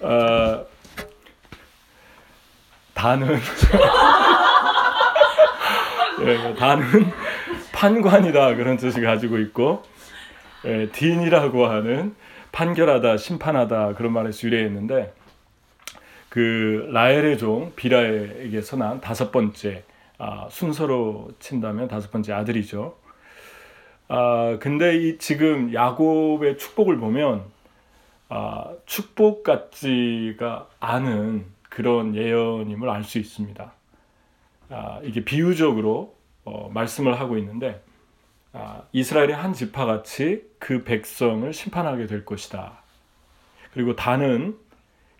어, 단은 예, 단은 판관이다 그런 뜻을 가지고 있고 예, 딘이라고 하는 판결하다 심판하다 그런 말에서 유래했는데 그 라헬의 종 비라에게서 난 다섯 번째 아, 순서로 친다면 다섯 번째 아들이죠. 아 근데 이 지금 야곱의 축복을 보면 아, 축복 같지가 않은 그런 예언임을 알 수 있습니다. 아, 이게 비유적으로 어, 말씀을 하고 있는데 아, 이스라엘의 한 지파 같이 그 백성을 심판하게 될 것이다. 그리고 단은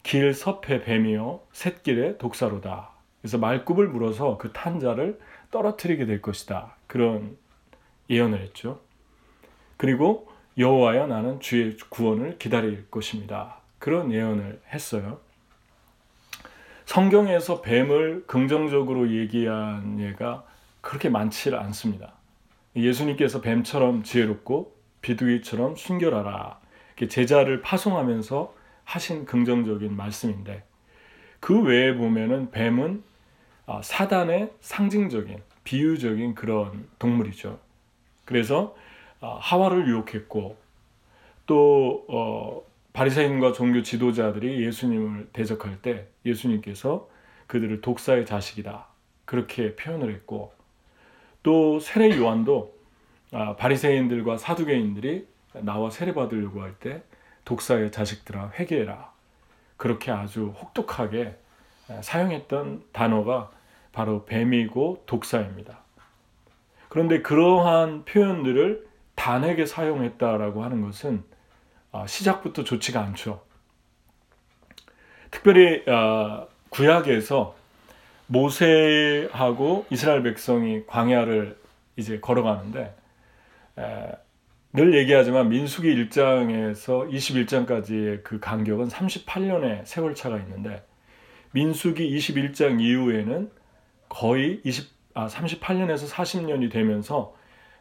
길 섭의 뱀이요 샛길의 독사로다. 그래서 말굽을 물어서 그 탄자를 떨어뜨리게 될 것이다. 그런 예언을 했죠. 그리고 여호와여 나는 주의 구원을 기다릴 것입니다. 그런 예언을 했어요. 성경에서 뱀을 긍정적으로 얘기한 예가 그렇게 많지 않습니다. 예수님께서 뱀처럼 지혜롭고 비둘기처럼 순결하라. 제자를 파송하면서 하신 긍정적인 말씀인데 그 외에 보면은 뱀은 아, 사단의 상징적인 비유적인 그런 동물이죠. 그래서 아, 하와를 유혹했고 또 어, 바리새인과 종교 지도자들이 예수님을 대적할 때 예수님께서 그들을 독사의 자식이다 그렇게 표현을 했고 또 세례 요한도 아, 바리새인들과 사두개인들이 나와 세례 받으려고 할 때 독사의 자식들아 회개해라 그렇게 아주 혹독하게 사용했던 단어가 바로 뱀이고 독사입니다. 그런데 그러한 표현들을 단에게 사용했다라고 하는 것은 아, 시작부터 좋지가 않죠. 특별히 아, 구약에서 모세하고 이스라엘 백성이 광야를 이제 걸어가는데 늘 얘기하지만 민수기 1장에서 21장까지의 그 간격은 38년의 세월 차가 있는데 민수기 21장 이후에는 거의 20, 아, 38년에서 40년이 되면서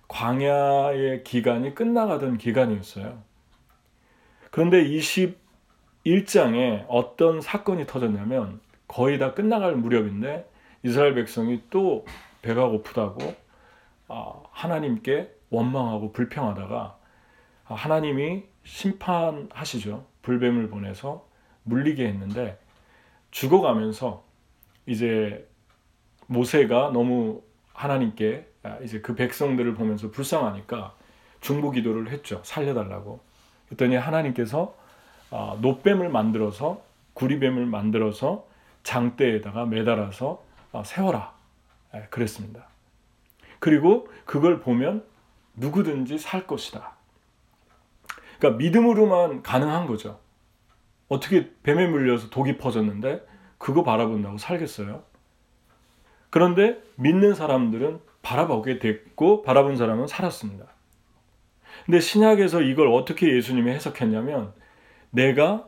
광야의 기간이 끝나가던 기간이었어요. 그런데 21장에 어떤 사건이 터졌냐면 거의 다 끝나갈 무렵인데 이스라엘 백성이 또 배가 고프다고 아, 하나님께 원망하고 불평하다가 하나님이 심판하시죠. 불뱀을 보내서 물리게 했는데 죽어가면서 이제 모세가 너무 하나님께 아, 이제 그 백성들을 보면서 불쌍하니까 중보 기도를 했죠. 살려달라고. 그랬더니 하나님께서 아, 노뱀을 만들어서 구리뱀을 만들어서 장대에다가 매달아서 아, 세워라. 예, 그랬습니다. 그리고 그걸 보면 누구든지 살 것이다. 그러니까 믿음으로만 가능한 거죠. 어떻게 뱀에 물려서 독이 퍼졌는데 그거 바라본다고 살겠어요? 그런데 믿는 사람들은 바라보게 됐고 바라본 사람은 살았습니다. 근데 신약에서 이걸 어떻게 예수님이 해석했냐면 내가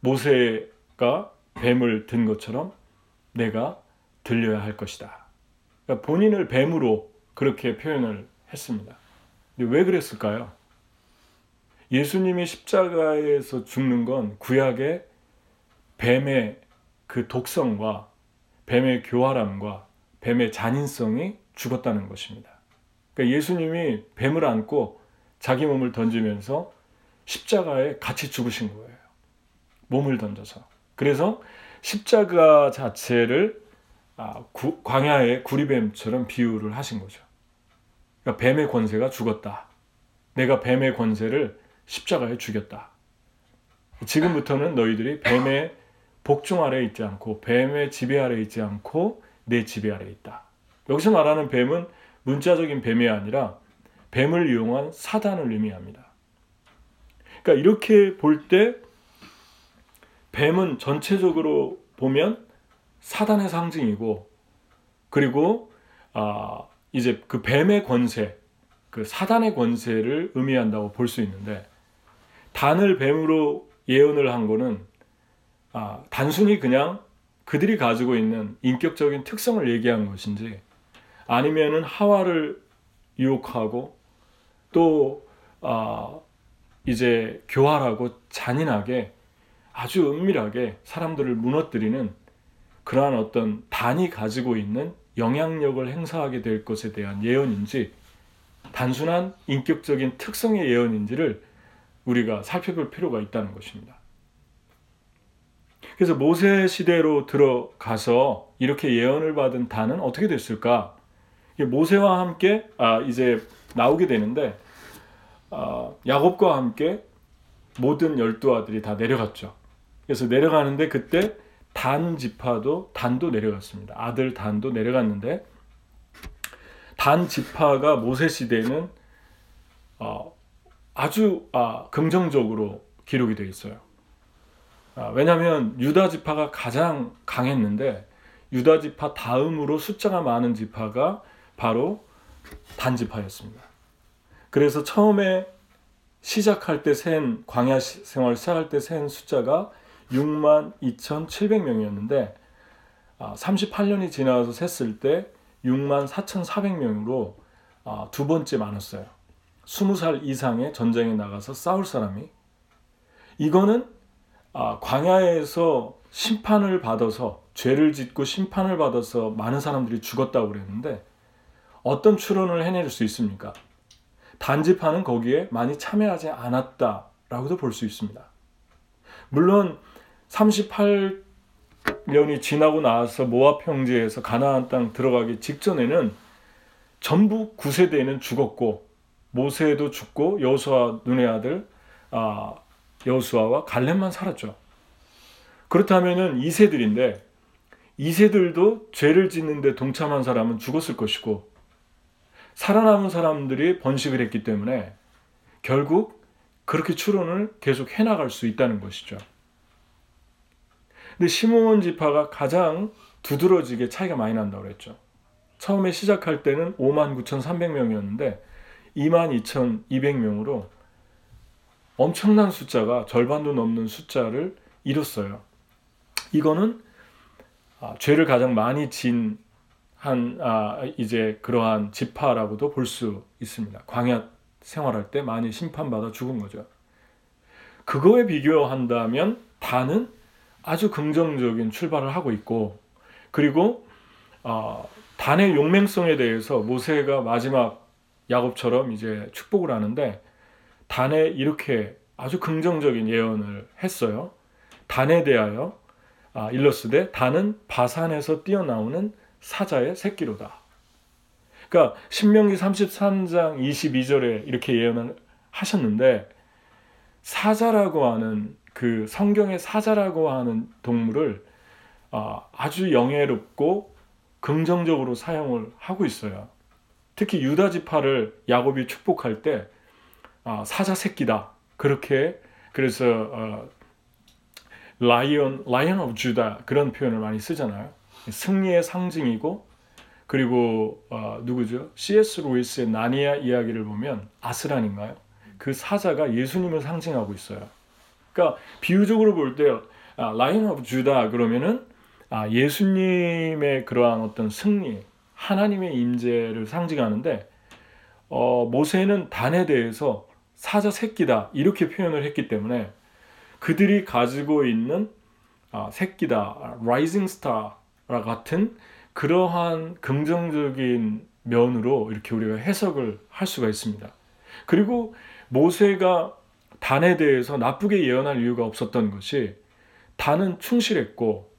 모세가 뱀을 든 것처럼 내가 들려야 할 것이다. 그러니까 본인을 뱀으로 그렇게 표현을 했습니다. 근데 왜 그랬을까요? 예수님이 십자가에서 죽는 건 구약의 뱀의 그 독성과 뱀의 교활함과 뱀의 잔인성이 죽었다는 것입니다. 그러니까 예수님이 뱀을 안고 자기 몸을 던지면서 십자가에 같이 죽으신 거예요. 몸을 던져서. 그래서 십자가 자체를 아, 구, 광야의 구리뱀처럼 비유를 하신 거죠. 그러니까 뱀의 권세가 죽었다. 내가 뱀의 권세를 십자가에 죽였다. 지금부터는 너희들이 뱀의 복종 아래 있지 않고 뱀의 지배 아래 있지 않고 내 지배 아래 있다. 여기서 말하는 뱀은 문자적인 뱀이 아니라 뱀을 이용한 사단을 의미합니다. 그러니까 이렇게 볼 때 뱀은 전체적으로 보면 사단의 상징이고 그리고 아 이제 그 뱀의 권세, 그 사단의 권세를 의미한다고 볼 수 있는데 단을 뱀으로 예언을 한 거는 아, 단순히 그냥 그들이 가지고 있는 인격적인 특성을 얘기한 것인지 아니면은 하와를 유혹하고 또 아, 이제 교활하고 잔인하게 아주 은밀하게 사람들을 무너뜨리는 그러한 어떤 단이 가지고 있는 영향력을 행사하게 될 것에 대한 예언인지 단순한 인격적인 특성의 예언인지를 우리가 살펴볼 필요가 있다는 것입니다. 그래서 모세 시대로 들어가서 이렇게 예언을 받은 단은 어떻게 됐을까? 모세와 함께 아, 이제 나오게 되는데 아, 야곱과 함께 모든 열두 아들이 다 내려갔죠. 그래서 내려가는데 그때 단 지파도 단도 내려갔습니다. 아들 단도 내려갔는데 단 지파가 모세 시대는 어, 아주 아, 긍정적으로 기록이 되어 있어요. 아, 왜냐하면 유다 지파가 가장 강했는데 유다 지파 다음으로 숫자가 많은 지파가 바로 단 지파였습니다. 그래서 처음에 시작할 때 센 광야 생활 시작할 때 센 숫자가 6만 2,700명이었는데 38년이 지나서 셌을 때 6만 4,400명으로 아, 두 번째 많았어요. 20살 이상의 전쟁에 나가서 싸울 사람이 이거는 아, 광야에서 심판을 받아서 죄를 짓고 심판을 받아서 많은 사람들이 죽었다고 그랬는데 어떤 추론을 해낼 수 있습니까? 단지파는 거기에 많이 참여하지 않았다라고도 볼 수 있습니다. 물론 38년이 지나고 나서 모압 평지에서 가나안 땅 들어가기 직전에는 전부 9세대는 죽었고 모세도 죽고 여호수아 눈의 아들 아, 여호수아와 갈렙만 살았죠. 그렇다면은 2세들인데 2세들도 죄를 짓는데 동참한 사람은 죽었을 것이고 살아남은 사람들이 번식을 했기 때문에 결국 그렇게 추론을 계속 해나갈 수 있다는 것이죠. 근데 시몬 지파가 가장 두드러지게 차이가 많이 난다고 그랬죠. 처음에 시작할 때는 5만 9,300명이었는데 2만 2,200명으로 엄청난 숫자가 절반도 넘는 숫자를 이뤘어요. 이거는 아, 죄를 가장 많이 진 한 아, 이제 그러한 지파라고도 볼 수 있습니다. 광야 생활할 때 많이 심판받아 죽은 거죠. 그거에 비교한다면 단은 아주 긍정적인 출발을 하고 있고 그리고 어, 단의 용맹성에 대해서 모세가 마지막 야곱처럼 이제 축복을 하는데 단에 이렇게 아주 긍정적인 예언을 했어요. 단에 대하여 아, 일러스되 단은 바산에서 뛰어나오는 사자의 새끼로다. 그러니까 신명기 33장 22절에 이렇게 예언을 하셨는데 사자라고 하는 그 성경의 사자라고 하는 동물을 아, 아주 영예롭고 긍정적으로 사용을 하고 있어요. 특히 유다 지파를 야곱이 축복할 때 아, 사자 새끼다 그렇게 그래서 어, lion Lion of Judah 그런 표현을 많이 쓰잖아요. 승리의 상징이고 그리고 어, 누구죠? C.S. 루이스의 나니아 이야기를 보면 아슬란인가요? 그 사자가 예수님을 상징하고 있어요. 그러니까 비유적으로 볼때 아, Lion of Judah 그러면은 아, 예수님의 그러한 어떤 승리, 하나님의 임재를 상징하는데 어, 모세는 단에 대해서 사자 새끼다 이렇게 표현을 했기 때문에 그들이 가지고 있는 아, 새끼다, 라이징 스타 같은 그러한 긍정적인 면으로 이렇게 우리가 해석을 할 수가 있습니다. 그리고 모세가 단에 대해서 나쁘게 예언할 이유가 없었던 것이 단은 충실했고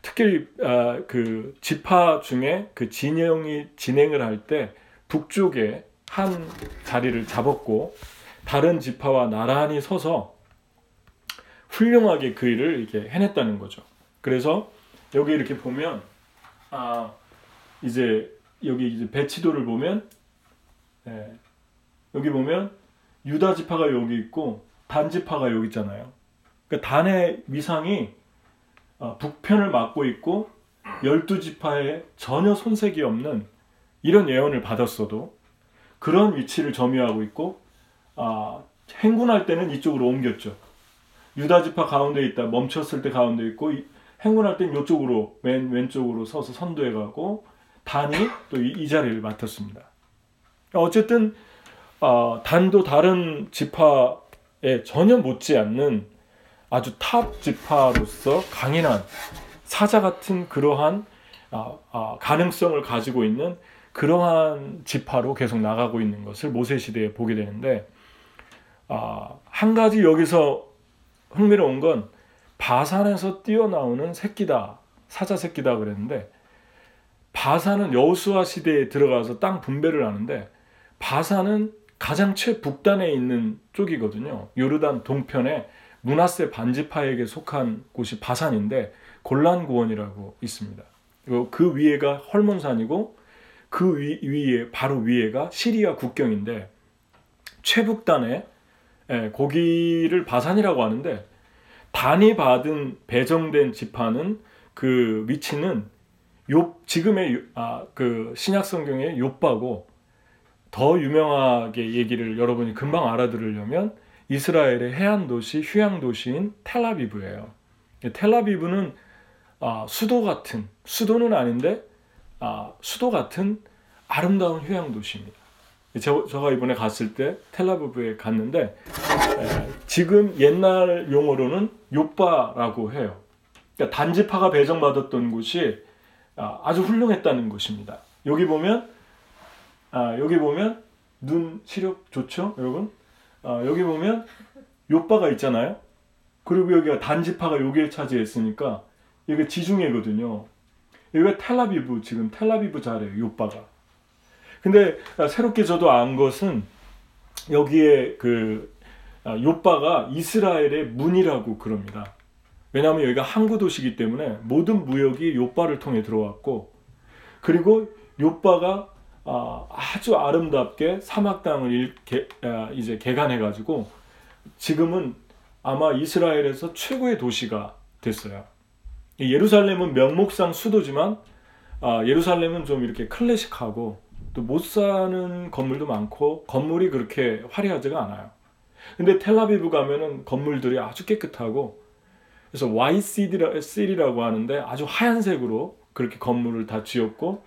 특히 아, 그 지파 중에 그 진영이 진행을 할 때 북쪽에 한 자리를 잡았고 다른 지파와 나란히 서서 훌륭하게 그 일을 이렇게 해냈다는 거죠. 그래서 여기 이렇게 보면 아 이제 여기 이제 배치도를 보면 예, 여기 보면 유다 지파가 여기 있고 단 지파가 여기 있잖아요. 그러니까 단의 위상이 어, 북편을 맡고 있고 열두 지파에 전혀 손색이 없는 이런 예언을 받았어도 그런 위치를 점유하고 있고 아, 행군할 때는 이쪽으로 옮겼죠. 유다 지파 가운데 있다 멈췄을 때 가운데 있고 행군할 땐 이쪽으로 왼 왼쪽으로 서서 선도해 가고 단이 또이 이 자리를 맡았습니다. 어쨌든 어, 단도 다른 지파에 전혀 못지않는 아주 top 지파로서 강인한 사자 같은 그러한 아, 아, 가능성을 가지고 있는 그러한 지파로 계속 나가고 있는 것을 모세 시대에 보게 되는데 아, 한 가지 여기서 흥미로운 건 바산에서 뛰어나오는 새끼다 사자 새끼다 그랬는데 바산은 여호수아 시대에 들어가서 땅 분배를 하는데 바산은 가장 최북단에 있는 쪽이거든요. 요르단 동편에 문하세 반지파에게 속한 곳이 바산인데 골란구원이라고 있습니다. 그 위에가 헐몬산이고 그 위, 위에 바로 위에가 시리아 국경인데 최북단에 예, 고기를 바산이라고 하는데 단이 받은 배정된 지파는 그 위치는 요 지금의 아, 그 신약 성경의 욥바고 더 유명하게 얘기를 여러분이 금방 알아들으려면 이스라엘의 해안 도시 휴양 도시인 텔라비브예요. 텔라비브는 아, 수도 같은 수도는 아닌데 아, 수도 같은 아름다운 휴양 도시입니다. 저, 가 이번에 갔을 때 텔라비브에 갔는데 에, 지금 옛날 용어로는 요바라고 해요. 그러니까 단지파가 배정받았던 곳이 아, 아주 훌륭했다는 것입니다. 여기 보면 아, 여기 보면 눈 시력 좋죠, 여러분? 아, 여기 보면 요바가 있잖아요. 그리고 여기가 단지파가 여기를 차지했으니까 이게 지중해거든요. 여기가 텔라비브 지금 텔라비브 자리예요, 요바가. 근데 새롭게 저도 안 것은 여기에 그 요바가 이스라엘의 문이라고 그럽니다. 왜냐하면 여기가 항구 도시이기 때문에 모든 무역이 요바를 통해 들어왔고 그리고 요바가 아, 아주 아름답게 사막 땅을 아, 이제 개간해 가지고 지금은 아마 이스라엘에서 최고의 도시가 됐어요. 예루살렘은 명목상 수도지만 아, 예루살렘은 좀 이렇게 클래식하고 또 못 사는 건물도 많고 건물이 그렇게 화려하지가 않아요. 근데 텔라비브 가면은 건물들이 아주 깨끗하고 그래서 YCD라고 하는데 아주 하얀색으로 그렇게 건물을 다 지었고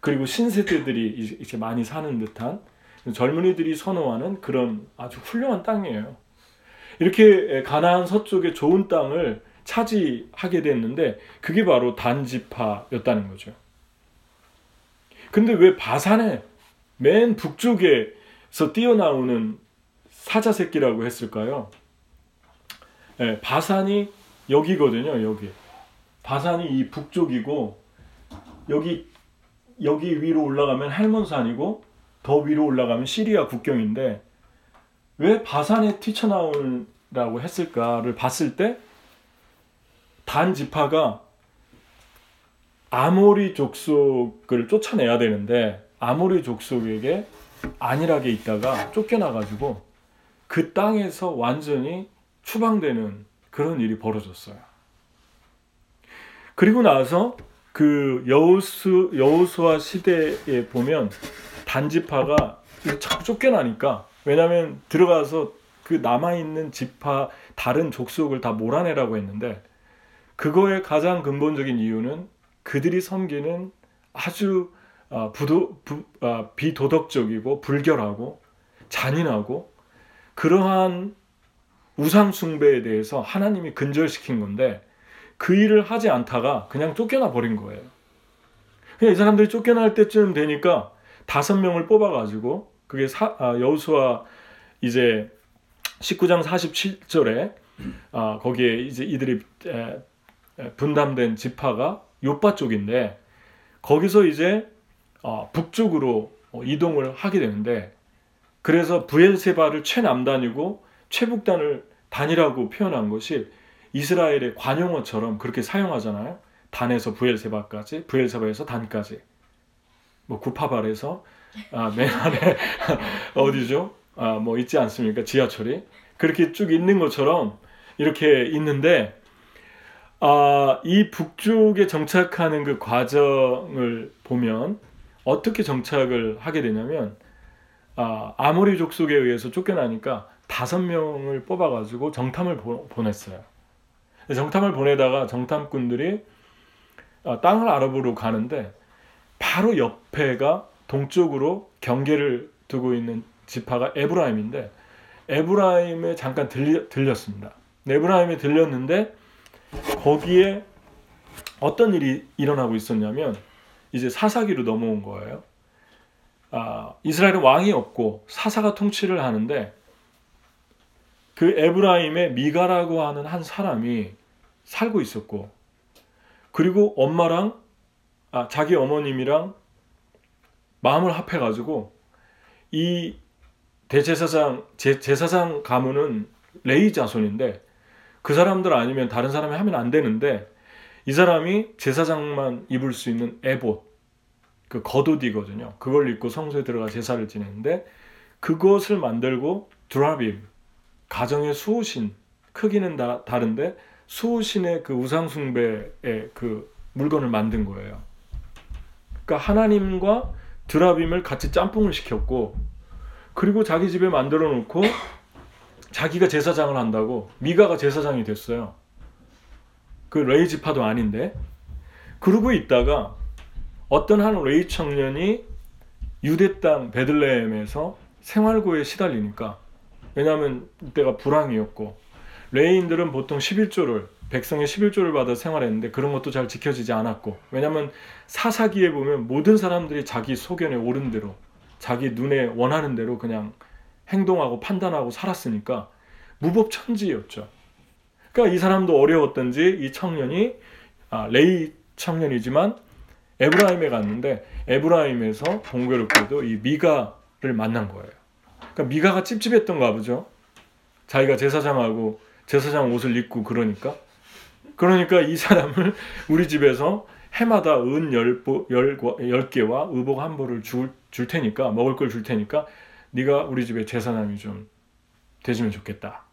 그리고 신세대들이 이렇게 많이 사는 듯한 젊은이들이 선호하는 그런 아주 훌륭한 땅이에요. 이렇게 가나안 서쪽의 좋은 땅을 차지하게 됐는데 그게 바로 단지파였다는 거죠. 근데 왜 바산의 맨 북쪽에서 뛰어나오는 사자 새끼라고 했을까요? 네, 바산이 여기거든요, 여기. 바산이 이 북쪽이고 여기 여기 위로 올라가면 할몬산이고 더 위로 올라가면 시리아 국경인데 왜 바산에 튀쳐나오라고 했을까를 봤을 때 단 지파가 아모리 족속을 쫓아내야 되는데 아모리 족속에게 안일하게 있다가 쫓겨나가지고 그 땅에서 완전히 추방되는 그런 일이 벌어졌어요. 그리고 나서 그 여호수 여호수아 시대에 보면 단지파가 자꾸 쫓겨나니까 왜냐하면 들어가서 그 남아 있는 지파 다른 족속을 다 몰아내라고 했는데 그거의 가장 근본적인 이유는 그들이 섬기는 아주 아, 부도, 부, 아, 비도덕적이고 불결하고 잔인하고 그러한 우상 숭배에 대해서 하나님이 근절시킨 건데 그 일을 하지 않다가 그냥 쫓겨나 버린 거예요. 그냥 이 사람들이 쫓겨날 때쯤 되니까 다섯 명을 뽑아가지고 그게 사, 아, 여우수와 이제 19장 47절에 아, 거기에 이제 이들이 에, 에, 분담된 지파가 요파 쪽인데 거기서 이제 어, 북쪽으로 어, 이동을 하게 되는데 그래서 부엘세바를 최남단이고 최북단을 단이라고 표현한 것이 이스라엘의 관용어처럼 그렇게 사용하잖아요. 단에서 부엘세바까지, 부엘세바에서 단까지. 뭐 구파발에서 아, 맨 안에 어디죠? 아, 뭐 있지 않습니까? 지하철이 그렇게 쭉 있는 것처럼 이렇게 있는데 아, 이 북쪽에 정착하는 그 과정을 보면 어떻게 정착을 하게 되냐면 아, 아모리 족속에 의해서 쫓겨나니까 다섯 명을 뽑아가지고 정탐을 보, 냈어요 정탐을 보내다가 정탐꾼들이 어, 땅을 알아보러 가는데 바로 옆에가 동쪽으로 경계를 두고 있는 지파가 에브라임인데 에브라임에 잠깐 들리, 들렸습니다. 에브라임에 들렸는데 거기에 어떤 일이 일어나고 있었냐면 이제 사사기로 넘어온 거예요. 아, 이스라엘은 왕이 없고 사사가 통치를 하는데 그 에브라임의 미가라고 하는 한 사람이 살고 있었고 그리고 엄마랑 아, 자기 어머님이랑 마음을 합해 가지고 이 대제사장 제, 제사장 가문은 레이 자손인데 그 사람들 아니면 다른 사람이 하면 안 되는데 이 사람이 제사장만 입을 수 있는 에봇 그 겉옷이거든요. 그걸 입고 성소에 들어가 제사를 지내는데 그것을 만들고 드라빔 가정의 수호신 크기는 다, 다른데 수호신의 그 우상 숭배의 그 물건을 만든 거예요. 그러니까 하나님과 드라빔을 같이 짬뽕을 시켰고 그리고 자기 집에 만들어 놓고 자기가 제사장을 한다고 미가가 제사장이 됐어요. 그 레이 지파도 아닌데. 그러고 있다가 어떤 한 레이 청년이 유대 땅 베들레헴에서 생활고에 시달리니까. 왜냐하면 그때가 불황이었고. 레이인들은 보통 11조를 백성의 11조를 받아 생활했는데 그런 것도 잘 지켜지지 않았고. 왜냐하면 사사기에 보면 모든 사람들이 자기 소견에 옳은 대로 자기 눈에 원하는 대로 그냥 행동하고 판단하고 살았으니까 무법천지였죠. 그러니까 이 사람도 어려웠던지 이 청년이 아, 레이 청년이지만 에브라임에 갔는데 에브라임에서 공교롭게도 이 미가를 만난 거예요. 그러니까 미가가 찝찝했던가 보죠. 자기가 제사장하고 제사장 옷을 입고 그러니까 그러니까 이 사람을 우리 집에서 해마다 은 열, 열, 열 개와 의복 한 벌을 줄, 줄 테니까 먹을 걸 줄 테니까 네가 우리 집에 제사장이 좀 되시면 좋겠다.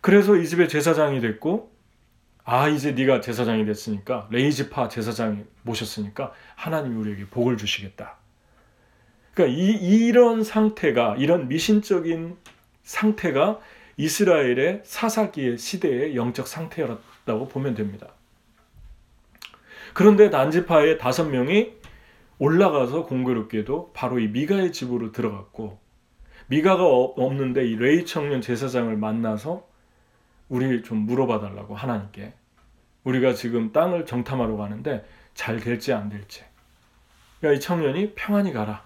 그래서 이 집에 제사장이 됐고 아 이제 네가 제사장이 됐으니까 레이지파 제사장이 모셨으니까 하나님이 우리에게 복을 주시겠다. 그러니까 이, 이런 상태가 이런 미신적인 상태가 이스라엘의 사사기의 시대의 영적 상태였다고 보면 됩니다. 그런데 난지파의 다섯 명이 올라가서 공교롭게도 바로 이 미가의 집으로 들어갔고 미가가 없는데 이 레이 청년 제사장을 만나서 우리 좀 물어봐 달라고 하나님께. 우리가 지금 땅을 정탐하러 가는데 잘 될지 안 될지. 그러니까 이 청년이 평안히 가라.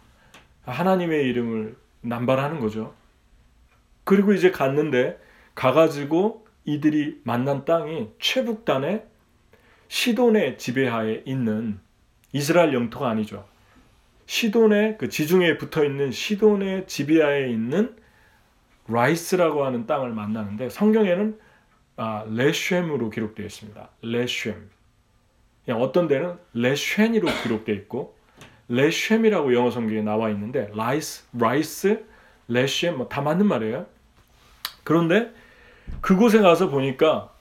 하나님의 이름을 남발하는 거죠. 그리고 이제 갔는데 가가지고 이들이 만난 땅이 최북단의 시돈의 지배하에 있는 이스라엘 영토가 아니죠. 시돈의 그 지중해에 붙어 있는 시돈의 지배하에 있는 라이스라고 하는 땅을 만나는데 성경에는 아, 레쉔으로 기록되어 있습니다. 레쉔. 어떤 데는 레쉔이로 기록되어 있고 레쉔이라고 영어 성경에 나와 있는데 라이스, 라이스, 레쉔 뭐 다 맞는 말이에요. 그런데 그곳에 가서 보니까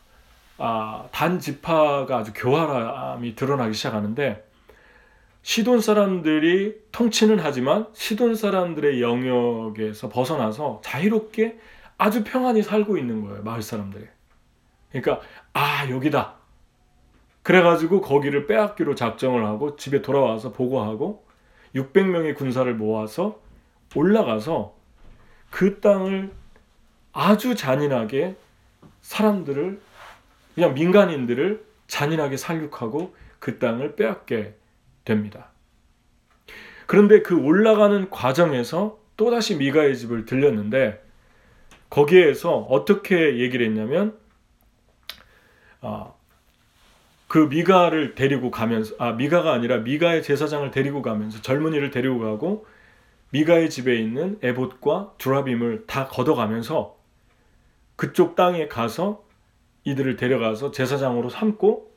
아, 단 지파가 아주 교활함이 드러나기 시작하는데 시돈 사람들이 통치는 하지만 시돈 사람들의 영역에서 벗어나서 자유롭게 아주 평안히 살고 있는 거예요. 마을 사람들이. 그러니까 아 여기다. 그래가지고 거기를 빼앗기로 작정을 하고 집에 돌아와서 보고하고 600명의 군사를 모아서 올라가서 그 땅을 아주 잔인하게 사람들을 그냥 민간인들을 잔인하게 살육하고 그 땅을 빼앗게 됩니다. 그런데 그 올라가는 과정에서 또다시 미가의 집을 들렸는데 거기에서 어떻게 얘기를 했냐면 아, 그 미가를 데리고 가면서 아 미가가 아니라 미가의 제사장을 데리고 가면서 젊은이를 데리고 가고 미가의 집에 있는 에봇과 두라빔을 다 걷어가면서 그쪽 땅에 가서 이들을 데려가서 제사장으로 삼고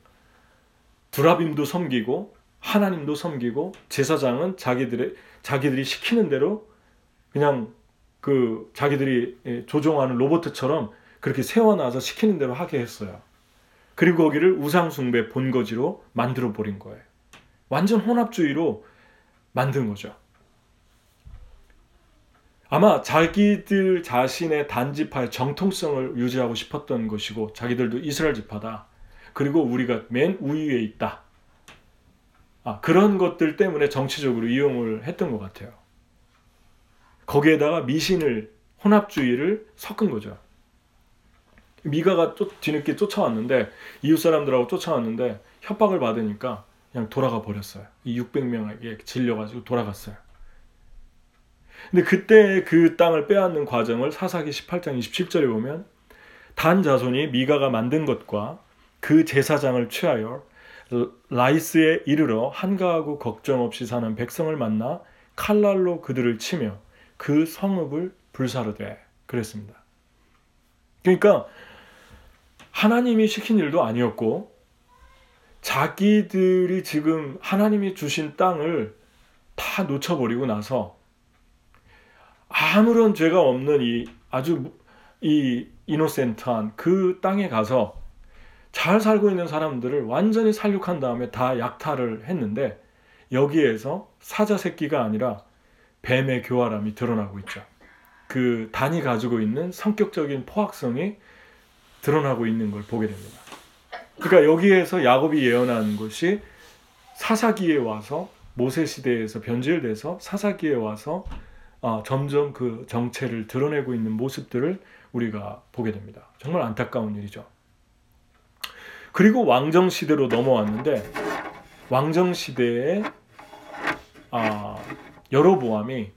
두라빔도 섬기고 하나님도 섬기고 제사장은 자기들의 자기들이 시키는 대로 그냥 그 자기들이 예, 조종하는 로봇처럼 그렇게 세워놔서 시키는 대로 하게 했어요. 그리고 거기를 우상숭배 본거지로 만들어 버린 거예요. 완전 혼합주의로 만든 거죠. 아마 자기들 자신의 단지파의 정통성을 유지하고 싶었던 것이고 자기들도 이스라엘 지파다. 그리고 우리가 맨 우위에 있다. 아, 그런 것들 때문에 정치적으로 이용을 했던 것 같아요. 거기에다가 미신을 혼합주의를 섞은 거죠. 미가가 쫓, 뒤늦게 쫓아왔는데 이웃 사람들하고 쫓아왔는데 협박을 받으니까 그냥 돌아가 버렸어요. 이 600명에게 질려가지고 돌아갔어요. 근데 그때 그 땅을 빼앗는 과정을 사사기 18장 27절에 보면 단 자손이 미가가 만든 것과 그 제사장을 취하여 라이스에 이르러 한가하고 걱정 없이 사는 백성을 만나 칼날로 그들을 치며 그 성읍을 불사르되 그랬습니다. 그러니까 하나님이 시킨 일도 아니었고 자기들이 지금 하나님이 주신 땅을 다 놓쳐버리고 나서 아무런 죄가 없는 이 아주 이 이노센트한 그 땅에 가서 잘 살고 있는 사람들을 완전히 살육한 다음에 다 약탈을 했는데 여기에서 사자 새끼가 아니라 뱀의 교활함이 드러나고 있죠. 그 단이 가지고 있는 성격적인 포악성이 드러나고 있는 걸 보게 됩니다. 그러니까 여기에서 야곱이 예언한 것이 사사기에 와서 모세 시대에서 변질돼서 사사기에 와서 어, 점점 그 정체를 드러내고 있는 모습들을 우리가 보게 됩니다. 정말 안타까운 일이죠. 그리고 왕정 시대로 넘어왔는데 왕정 시대에 아, 여로보암이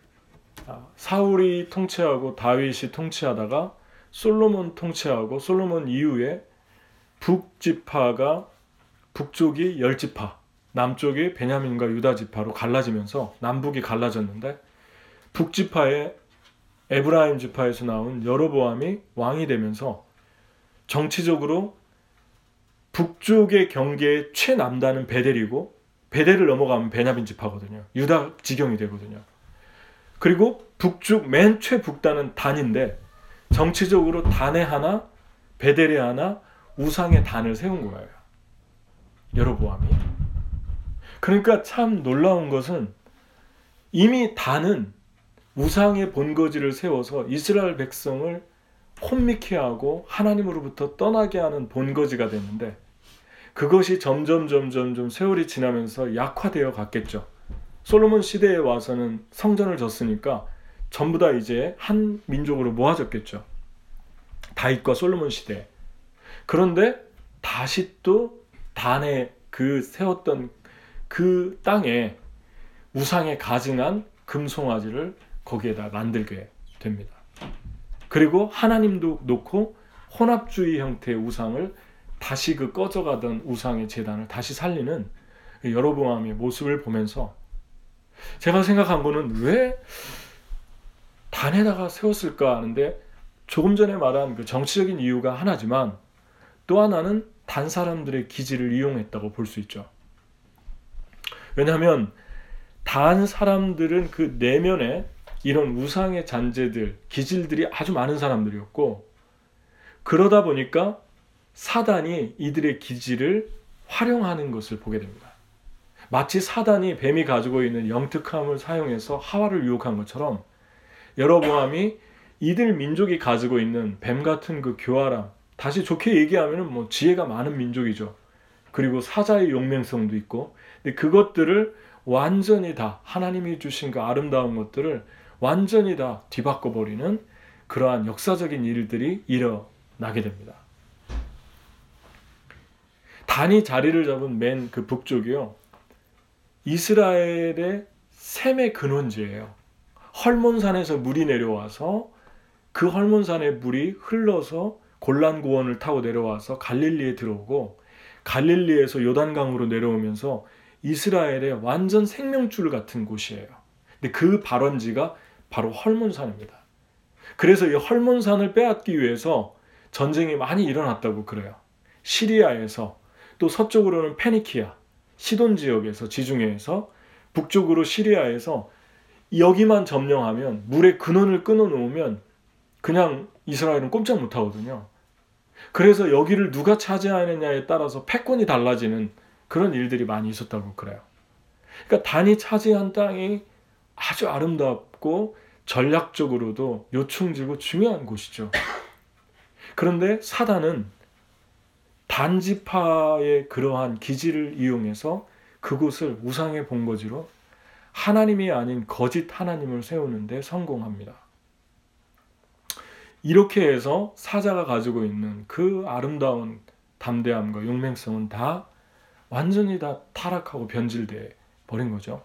아, 사울이 통치하고 다윗이 통치하다가 솔로몬 통치하고 솔로몬 이후에 북지파가 북쪽이 열 지파, 남쪽이 베냐민과 유다 지파로 갈라지면서 남북이 갈라졌는데 북지파의 에브라임 지파에서 나온 여로보암이 왕이 되면서 정치적으로 북쪽의 경계의 최남단은 베델이고 베델을 넘어가면 베냐민 지파거든요. 유다 지경이 되거든요. 그리고 북쪽 맨 최북단은 단인데 정치적으로 단에 하나 베델에 하나 우상의 단을 세운 거예요. 여로보암이. 그러니까 참 놀라운 것은 이미 단은 우상의 본거지를 세워서 이스라엘 백성을 혼미케 하고 하나님으로부터 떠나게 하는 본거지가 됐는데 그것이 점점 점점 좀 세월이 지나면서 약화되어 갔겠죠. 솔로몬 시대에 와서는 성전을 졌으니까 전부 다 이제 한 민족으로 모아졌겠죠. 다윗과 솔로몬 시대. 그런데 다시 또 단에 그 세웠던 그 땅에 우상에 가증한 금송아지를 거기에다 만들게 됩니다. 그리고 하나님도 놓고 혼합주의 형태의 우상을 다시 그 꺼져가던 우상의 재단을 다시 살리는 여로보암의 모습을 보면서 제가 생각한 거는 왜 단에다가 세웠을까 하는데 조금 전에 말한 그 정치적인 이유가 하나지만 또 하나는 단 사람들의 기질을 이용했다고 볼 수 있죠. 왜냐하면 단 사람들은 그 내면에 이런 우상의 잔재들, 기질들이 아주 많은 사람들이었고 그러다 보니까 사단이 이들의 기질을 활용하는 것을 보게 됩니다. 마치 사단이 뱀이 가지고 있는 영특함을 사용해서 하와를 유혹한 것처럼 여러보암이 이들 민족이 가지고 있는 뱀 같은 그 교활함, 다시 좋게 얘기하면 뭐 지혜가 많은 민족이죠. 그리고 사자의 용맹성도 있고, 근데 그것들을 완전히 다 하나님이 주신 그 아름다운 것들을 완전히 다 뒤바꿔 버리는 그러한 역사적인 일들이 일어나게 됩니다. 단이 자리를 잡은 맨 그 북쪽이요. 이스라엘의 샘의 근원지예요. 헐몬산에서 물이 내려와서 그 헐몬산의 물이 흘러서 골란 고원을 타고 내려와서 갈릴리에 들어오고 갈릴리에서 요단강으로 내려오면서 이스라엘의 완전 생명줄 같은 곳이에요. 근데 그 발원지가 바로 헐몬산입니다. 그래서 이 헐몬산을 빼앗기 위해서 전쟁이 많이 일어났다고 그래요. 시리아에서 또 서쪽으로는 페니키아, 시돈 지역에서 지중해에서 북쪽으로 시리아에서 여기만 점령하면 물의 근원을 끊어 놓으면 그냥 이스라엘은 꼼짝 못 하거든요. 그래서 여기를 누가 차지하느냐에 따라서 패권이 달라지는 그런 일들이 많이 있었다고 그래요. 그러니까 단이 차지한 땅이 아주 아름답고 전략적으로도 요충지고 중요한 곳이죠. 그런데 사단은 단지파의 그러한 기질을 이용해서 그곳을 우상의 본거지로 하나님이 아닌 거짓 하나님을 세우는데 성공합니다. 이렇게 해서 사자가 가지고 있는 그 아름다운 담대함과 용맹성은 다 완전히 다 타락하고 변질돼 버린 거죠.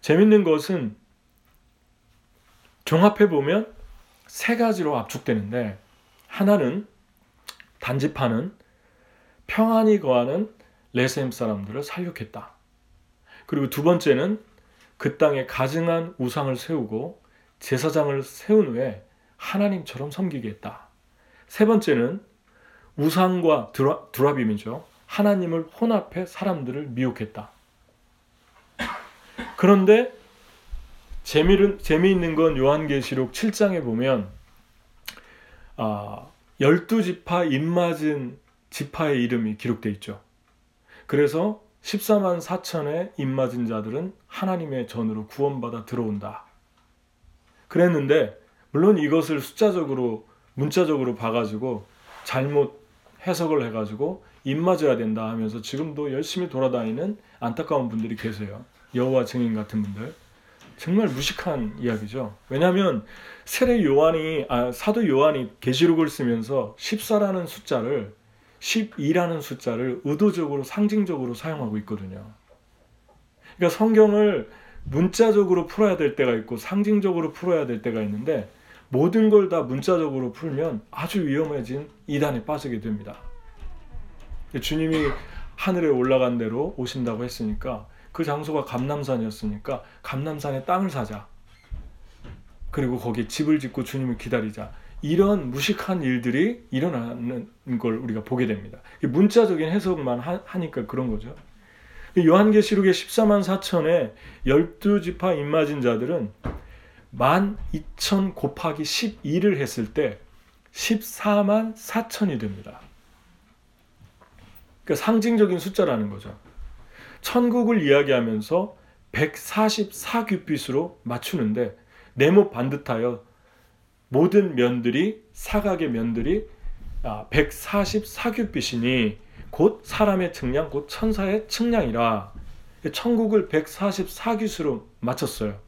재밌는 것은 종합해 보면 세 가지로 압축되는데 하나는 단지파는 평안히 거하는 레셈 사람들을 살육했다. 그리고 두 번째는 그 땅에 가증한 우상을 세우고 제사장을 세운 후에 하나님처럼 섬기게 했다. 세 번째는 우상과 드라, 드라빔이죠. 하나님을 혼합해 사람들을 미혹했다. 그런데 재미있는 건 요한계시록 7장에 보면 아, 12지파 입맞은 지파의 이름이 기록되어 있죠. 그래서 14만 4천의 입맞은 자들은 하나님의 전으로 구원받아 들어온다. 그랬는데 물론 이것을 숫자적으로 문자적으로 봐가지고 잘못 해석을 해가지고 입맞아야 된다 하면서 지금도 열심히 돌아다니는 안타까운 분들이 계세요. 여호와 증인 같은 분들. 정말 무식한 이야기죠. 왜냐하면 세례 요한이 아, 사도 요한이 계시록을 쓰면서 14라는 숫자를 12라는 숫자를 의도적으로 상징적으로 사용하고 있거든요. 그러니까 성경을 문자적으로 풀어야 될 때가 있고 상징적으로 풀어야 될 때가 있는데 모든 걸 다 문자적으로 풀면 아주 위험해진 이단에 빠지게 됩니다. 주님이 하늘에 올라간 대로 오신다고 했으니까 그 장소가 감남산이었으니까 감남산에 땅을 사자. 그리고 거기에 집을 짓고 주님을 기다리자. 이런 무식한 일들이 일어나는 걸 우리가 보게 됩니다. 문자적인 해석만 하 니까 그런 거죠. 요한계시록의 14만 4천의 12지파 입맞은 자들은 12,000 곱하기 12를 했을 때 14만 4천이 됩니다. 그러니까 상징적인 숫자라는 거죠. 천국을 이야기하면서 144규빗으로 맞추는데 네모 반듯하여 모든 면들이 사각의 면들이 144규빗이니 아, 곧 사람의 측량 곧 천사의 측량이라 천국을 144규수로 맞췄어요.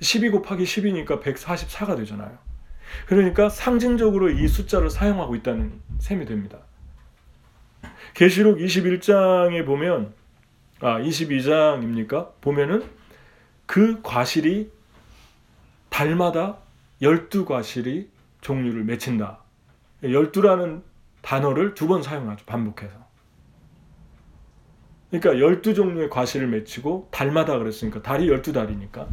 12 곱하기 10이니까 144가 되잖아요. 그러니까 상징적으로 이 숫자를 사용하고 있다는 셈이 됩니다. 계시록 21장에 보면 아 22장입니까? 보면은 그 과실이 달마다 12과실이 종류를 맺힌다. 12라는 단어를 두 번 사용하죠. 반복해서. 그러니까 12종류의 과실을 맺히고 달마다 그랬으니까 달이 12달이니까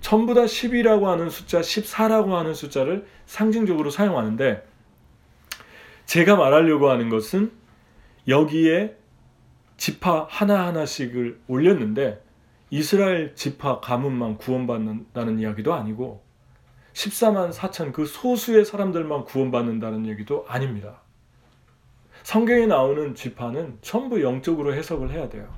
전부 다 10이라고 하는 숫자, 14라고 하는 숫자를 상징적으로 사용하는데 제가 말하려고 하는 것은 여기에 지파 하나하나씩을 올렸는데 이스라엘 지파 가문만 구원받는다는 이야기도 아니고 14만 4천 그 소수의 사람들만 구원받는다는 얘기도 아닙니다. 성경에 나오는 지파는 전부 영적으로 해석을 해야 돼요.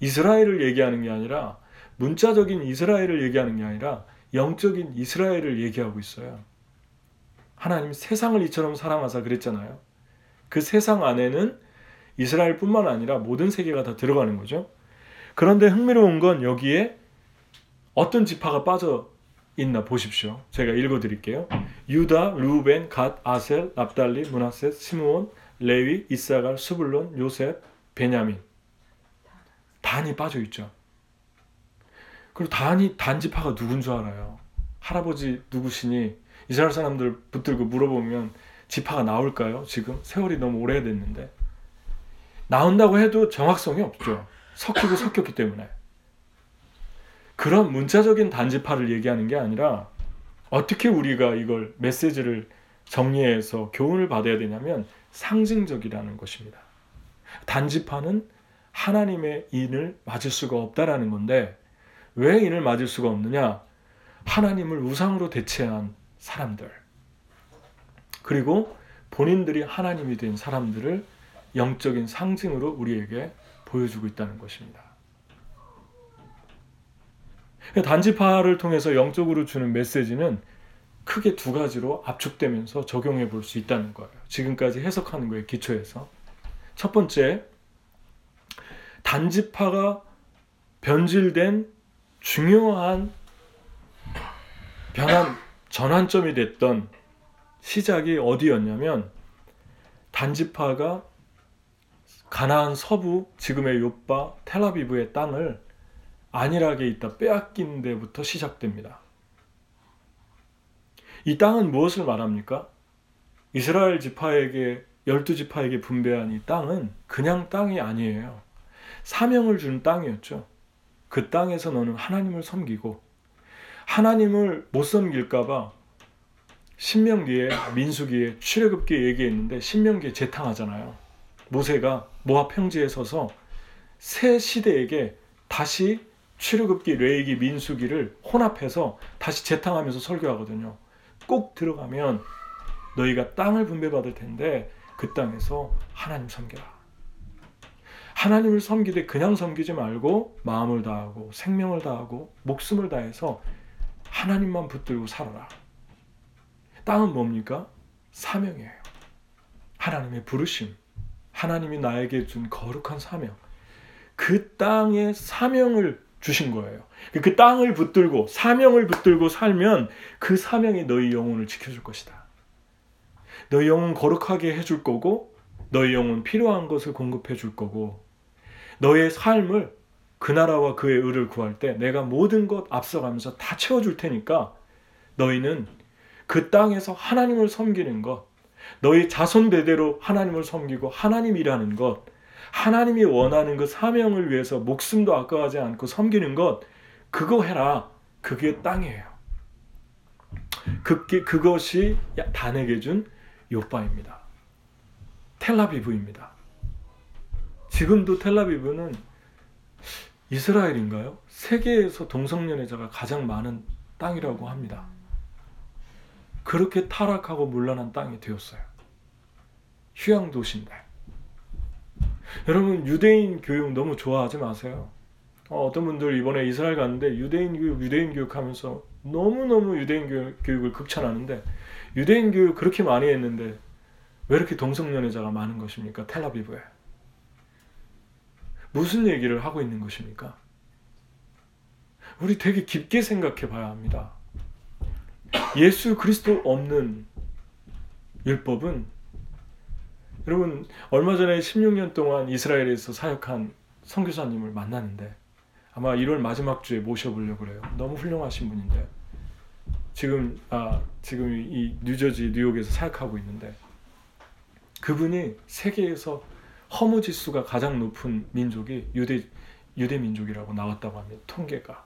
이스라엘을 얘기하는 게 아니라 문자적인 이스라엘을 얘기하는 게 아니라 영적인 이스라엘을 얘기하고 있어요. 하나님 세상을 이처럼 사랑하사 그랬잖아요. 그 세상 안에는 이스라엘뿐만 아니라 모든 세계가 다 들어가는 거죠. 그런데 흥미로운 건 여기에 어떤 지파가 빠져 있나 보십시오. 제가 읽어 드릴게요. 유다, 루벤, 갓, 아셀, 납달리, 문하셋, 시므온, 레위, 이사갈, 수불론, 요셉, 베냐민. 단이 빠져 있죠. 그리고 단이 단지파가 누군 줄 알아요. 할아버지 누구시니 이스라엘 사람들 붙들고 물어보면 지파가 나올까요? 지금 세월이 너무 오래됐는데 나온다고 해도 정확성이 없죠. 섞이고 섞였기 때문에. 그런 문자적인 단지파를 얘기하는 게 아니라 어떻게 우리가 이걸 메시지를 정리해서 교훈을 받아야 되냐면 상징적이라는 것입니다. 단지파는 하나님의 인을 맞을 수가 없다라는 건데 왜 인을 맞을 수가 없느냐? 하나님을 우상으로 대체한 사람들 그리고 본인들이 하나님이 된 사람들을 영적인 상징으로 우리에게 보여주고 있다는 것입니다. 단지파를 통해서 영적으로 주는 메시지는 크게 두 가지로 압축되면서 적용해 볼 수 있다는 거예요. 지금까지 해석하는 거에 기초해서. 첫 번째, 단지파가 변질된 중요한 변환 전환점이 됐던 시작이 어디였냐면 단지파가 가나안 서부 지금의 요빠 텔아비브의 땅을 안일하게 있다 빼앗긴 데부터 시작됩니다. 이 땅은 무엇을 말합니까? 이스라엘 지파에게 열두 지파에게 분배한 이 땅은 그냥 땅이 아니에요. 사명을 준 땅이었죠. 그 땅에서 너는 하나님을 섬기고 하나님을 못 섬길까봐 신명기에 민수기에 출애굽기에 얘기했는데 신명기에 재탕하잖아요. 모세가 모압 평지에 서서 새 시대에게 다시 출애굽기, 레이기, 민수기를 혼합해서 다시 재탕하면서 설교하거든요. 꼭 들어가면 너희가 땅을 분배받을 텐데 그 땅에서 하나님 섬기라. 하나님을 섬기되 그냥 섬기지 말고 마음을 다하고 생명을 다하고 목숨을 다해서 하나님만 붙들고 살아라. 땅은 뭡니까? 사명이에요. 하나님의 부르심. 하나님이 나에게 준 거룩한 사명. 그 땅의 사명을 주신 거예요. 그 땅을 붙들고 사명을 붙들고 살면 그 사명이 너희 영혼을 지켜줄 것이다. 너희 영혼 거룩하게 해줄 거고 너희 영혼 필요한 것을 공급해 줄 거고 너의 삶을 그 나라와 그의 의를 구할 때 내가 모든 것 앞서가면서 다 채워줄 테니까 너희는 그 땅에서 하나님을 섬기는 것, 너희 자손 대대로 하나님을 섬기고 하나님이라는 것, 하나님이 원하는 그 사명을 위해서 목숨도 아까워하지 않고 섬기는 것, 그거 해라. 그게 땅이에요. 그게, 그것이 단에게 준 요바입니다. 텔라비브입니다. 지금도 텔라비브는 이스라엘인가요? 세계에서 동성연애자가 가장 많은 땅이라고 합니다. 그렇게 타락하고 물란한 땅이 되었어요. 휴양 도시인데. 여러분 유대인 교육 너무 좋아하지 마세요. 어, 떤 분들 이번에 이스라엘 갔는데 유대인 교육, 유대인 교육 하면서 너무 너무 유대인 교육, 교육을 극찬하는데 유대인 교육 그렇게 많이 했는데 왜 이렇게 동성연애자가 많은 것입니까? 텔라비브에. 무슨 얘기를 하고 있는 것입니까? 우리 되게 깊게 생각해 봐야 합니다. 예수 그리스도 없는 율법은 여러분 얼마 전에 16년 동안 이스라엘에서 사역한 선교사님을 만났는데 아마 1월 마지막 주에 모셔보려고 그래요. 너무 훌륭하신 분인데 지금 아 지금 이 뉴저지 뉴욕에서 사역하고 있는데 그분이 세계에서 허무 지수가 가장 높은 민족이 유대 유대 민족이라고 나왔다고 합니다. 통계가.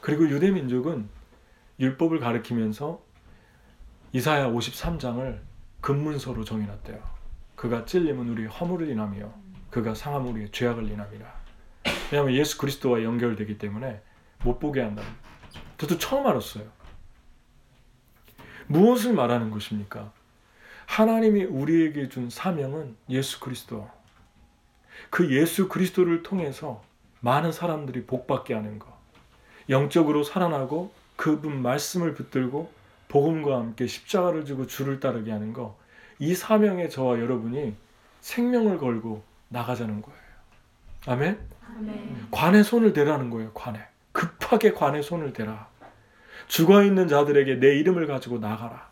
그리고 유대 민족은 율법을 가리키면서 이사야 53장을 근문서로 정해놨대요. 그가 찔림은 우리의 허물을 인하며 그가 상함 우리의 죄악을 인함이라. 왜냐하면 예수 그리스도와 연결되기 때문에 못 보게 한다. 저도 처음 알았어요. 무엇을 말하는 것입니까? 하나님이 우리에게 준 사명은 예수 그리스도. 그 예수 그리스도를 통해서 많은 사람들이 복받게 하는 것. 영적으로 살아나고 그분 말씀을 붙들고 복음과 함께 십자가를 지고 주를 따르게 하는 거. 이 사명에 저와 여러분이 생명을 걸고 나가자는 거예요. 아멘? 아멘. 관에 손을 대라는 거예요. 관에. 급하게 관에 손을 대라. 죽어 있는 자들에게 내 이름을 가지고 나가라.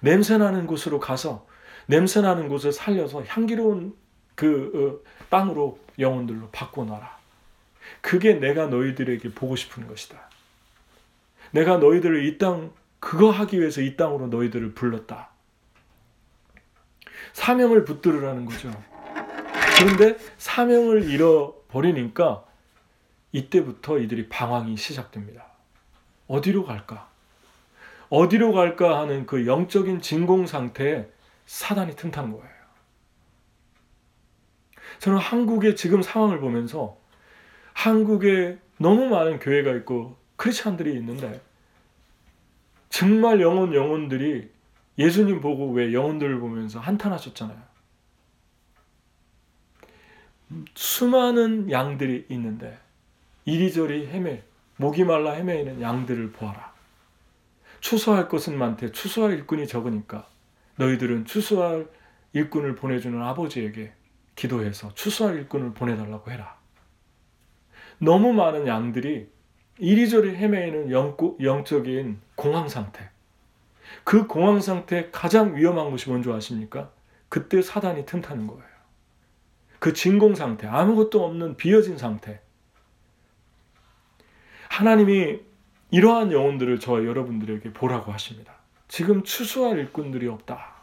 냄새 나는 곳으로 가서 냄새 나는 곳을 살려서 향기로운 그 어, 땅으로 영혼들로 바꿔놔라. 그게 내가 너희들에게 보고 싶은 것이다. 내가 너희들을 이 땅, 그거 하기 위해서 이 땅으로 너희들을 불렀다. 사명을 붙들으라는 거죠. 그런데 사명을 잃어버리니까 이때부터 이들이 방황이 시작됩니다. 어디로 갈까? 어디로 갈까 하는 그 영적인 진공 상태에 사단이 틈탄 거예요. 저는 한국의 지금 상황을 보면서 한국에 너무 많은 교회가 있고 크리스찬들이 있는데 정말 영혼 영혼들이 예수님 보고 왜 영혼들을 보면서 한탄하셨잖아요. 수많은 양들이 있는데 이리저리 헤매 목이 말라 헤매이는 양들을 보아라. 추수할 것은 많대 추수할 일꾼이 적으니까 너희들은 추수할 일꾼을 보내주는 아버지에게 기도해서 추수할 일꾼을 보내달라고 해라. 너무 많은 양들이 이리저리 헤매이는 영, 영적인 공황 상태. 그 공황 상태 가장 위험한 것이 뭔지 아십니까? 그때 사단이 틈타는 거예요. 그 진공 상태, 아무것도 없는 비어진 상태. 하나님이 이러한 영혼들을 저 여러분들에게 보라고 하십니다. 지금 추수할 일꾼들이 없다.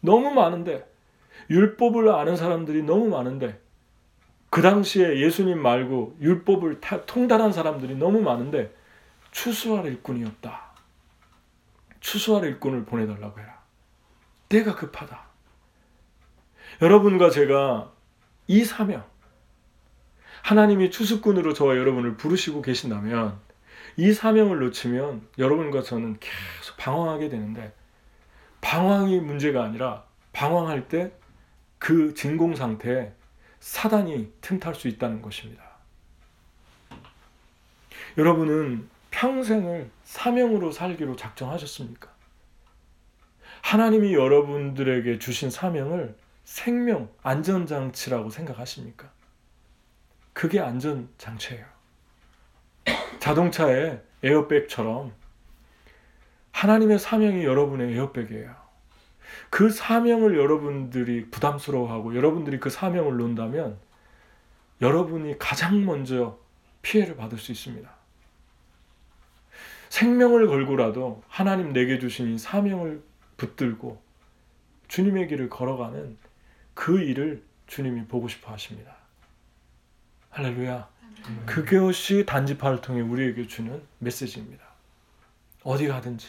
너무 많은데 율법을 아는 사람들이 너무 많은데 그 당시에 예수님 말고 율법을 통달한 사람들이 너무 많은데 추수할 일꾼이 없다. 추수할 일꾼을 보내달라고 해라. 내가 급하다. 여러분과 제가 이 사명, 하나님이 추수꾼으로 저와 여러분을 부르시고 계신다면 이 사명을 놓치면 여러분과 저는 계속 방황하게 되는데 방황이 문제가 아니라 방황할 때 그 진공 상태에 사단이 틈탈 수 있다는 것입니다. 여러분은 평생을 사명으로 살기로 작정하셨습니까? 하나님이 여러분들에게 주신 사명을 생명, 안전장치라고 생각하십니까? 그게 안전장치예요. 자동차의 에어백처럼 하나님의 사명이 여러분의 에어백이에요. 그 사명을 여러분들이 부담스러워하고 여러분들이 그 사명을 놓는다면 여러분이 가장 먼저 피해를 받을 수 있습니다. 생명을 걸고라도 하나님 내게 주신 이 사명을 붙들고 주님의 길을 걸어가는 그 일을 주님이 보고 싶어 하십니다. 할렐루야. 그것이 단지파를 통해 우리에게 주는 메시지입니다. 어디 가든지,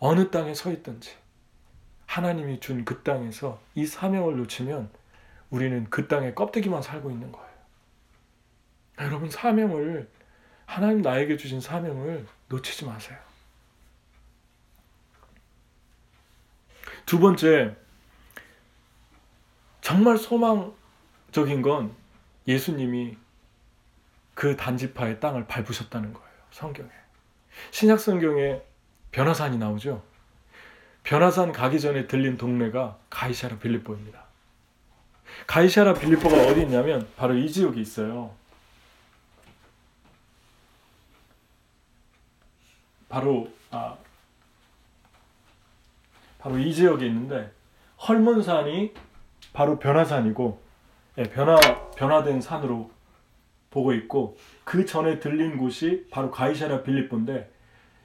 어느 땅에 서 있든지, 하나님이 준 그 땅에서 이 사명을 놓치면 우리는 그 땅에 껍데기만 살고 있는 거예요. 여러분, 사명을, 하나님 나에게 주신 사명을 놓치지 마세요. 두 번째, 정말 소망적인 건 예수님이 그 단지파의 땅을 밟으셨다는 거예요. 성경에. 신약 성경에 변화산이 나오죠. 변화산 가기 전에 들린 동네가 가이샤라 빌립보입니다. 가이샤라 빌립보가 어디 있냐면 바로 이 지역에 있어요. 바로 아 바로 이 지역에 있는데 헐몬산이 바로 변화산이고 예, 변화 변화된 산으로 보고 있고 그 전에 들린 곳이 바로 가이샤라 빌립보인데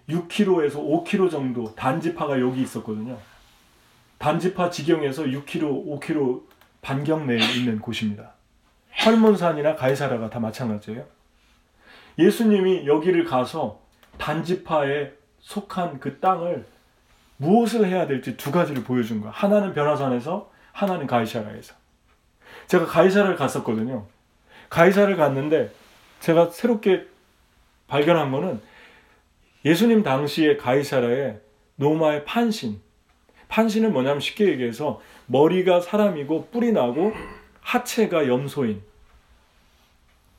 6km에서 5km 정도 단지파가 여기 있었거든요. 단지파 지경에서 6km, 5km 반경 내에 있는 곳입니다. 헐몬산이나 가이사라가 다 마찬가지예요. 예수님이 여기를 가서 단지파에 속한 그 땅을 무엇을 해야 될지 두 가지를 보여준 거야. 하나는 변화산에서, 하나는 가이사라에서. 제가 가이사를 갔었거든요. 가이사를 갔는데 제가 새롭게 발견한 거는 예수님 당시에 가이사라에 노마의 판신. 판신은 뭐냐면 쉽게 얘기해서 머리가 사람이고 뿔이 나고 하체가 염소인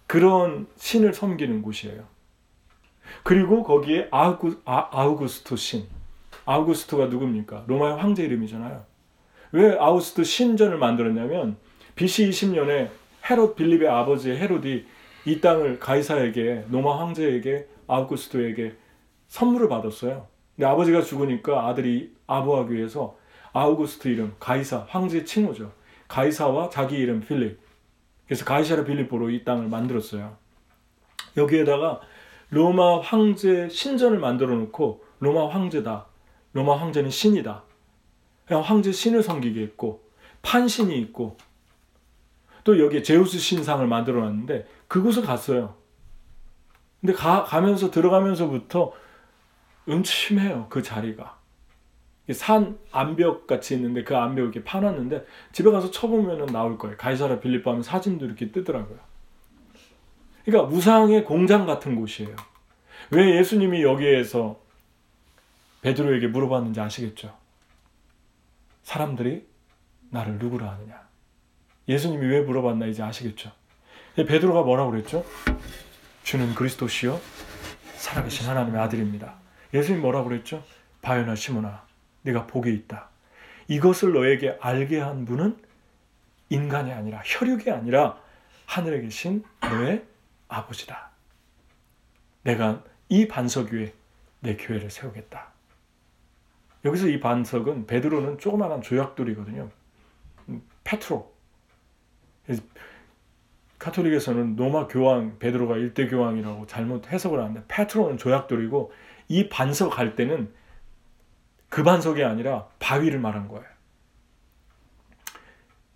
그런 신을 섬기는 곳이에요. 그리고 거기에 아우구, 아, 아우구스토 신. 아우구스토가 누굽니까? 로마의 황제 이름이잖아요. 왜 아우구스토 신전을 만들었냐면 BC 20년에 헤롯 빌립의 아버지 헤롯이 이 땅을 가이사에게 로마 황제에게 아우구스토에게 선물을 받았어요. 근데 아버지가 죽으니까 아들이 아부하기 위해서 아우구스트 이름 가이사 황제 칭호죠. 가이사와 자기 이름 필립. 그래서 가이사라 빌립보로 이 땅을 만들었어요. 여기에다가 로마 황제 신전을 만들어 놓고 로마 황제다. 로마 황제는 신이다. 그냥 황제 신을 섬기게 했고 판신이 있고 또 여기에 제우스 신상을 만들어 놨는데 그곳을 갔어요. 근데 가, 가면서 들어가면서부터 음침해요. 그 자리가. 산 암벽 같이 있는데 그 암벽 이렇게 파놨는데 집에 가서 쳐보면 나올 거예요. 가이사라 빌립보 하면 사진도 이렇게 뜨더라고요. 그러니까 무상의 공장 같은 곳이에요. 왜 예수님이 여기에서 베드로에게 물어봤는지 아시겠죠? 사람들이 나를 누구라 하느냐? 예수님이 왜 물어봤나 이제 아시겠죠? 베드로가 뭐라고 그랬죠? 주는 그리스도시요 살아계신 하나님의 아들입니다. 예수님 뭐라고 그랬죠? 바요나 시모나 네가 복이 있다. 이것을 너에게 알게 한 분은 인간이 아니라 혈육이 아니라 하늘에 계신 너의 아버지다. 내가 이 반석 위에 내 교회를 세우겠다. 여기서 이 반석은 베드로는 조그마한 조약돌이거든요. 음, 페트로. 카톨릭에서는 노마 교황 베드로가 일대 교황이라고 잘못 해석을 하는데 페트로는 조약돌이고 이 반석 할 때는 그 반석이 아니라 바위를 말한 거예요.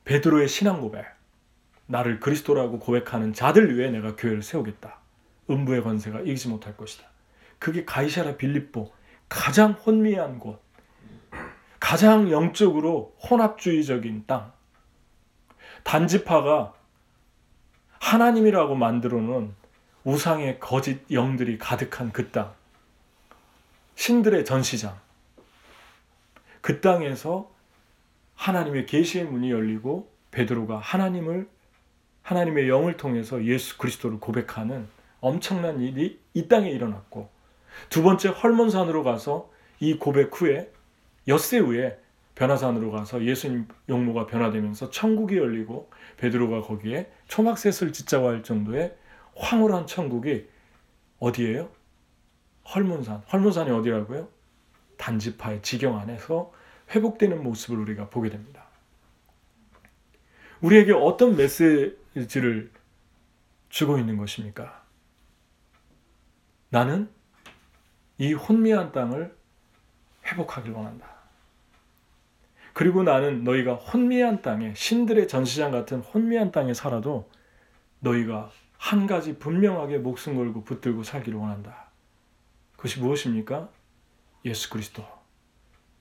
베드로의 신앙 고백. 나를 그리스도라고 고백하는 자들 위해 내가 교회를 세우겠다. 음부의 권세가 이기지 못할 것이다. 그게 가이샤라 빌립보 가장 혼미한 곳. 가장 영적으로 혼합주의적인 땅. 단지파가 하나님이라고 만들어 놓은 우상의 거짓 영들이 가득한 그 땅. 신들의 전시장. 그 땅에서 하나님의 계시의 문이 열리고 베드로가 하나님을 하나님의 영을 통해서 예수 그리스도를 고백하는 엄청난 일이 이 땅에 일어났고 두 번째 헐몬산으로 가서 이 고백 후에 엿새 후에 변화산으로 가서 예수님 용모가 변화되면서 천국이 열리고 베드로가 거기에 초막셋을 짓자고 할 정도의 황홀한 천국이 어디예요? 헐몬산. 헐몬산이 어디라고요? 단지파의 지경 안에서 회복되는 모습을 우리가 보게 됩니다. 우리에게 어떤 메시지를 주고 있는 것입니까? 나는 이 혼미한 땅을 회복하길 원한다. 그리고 나는 너희가 혼미한 땅에 신들의 전시장 같은 혼미한 땅에 살아도 너희가 한 가지 분명하게 목숨 걸고 붙들고 살기를 원한다. 그것이 무엇입니까? 예수 그리스도.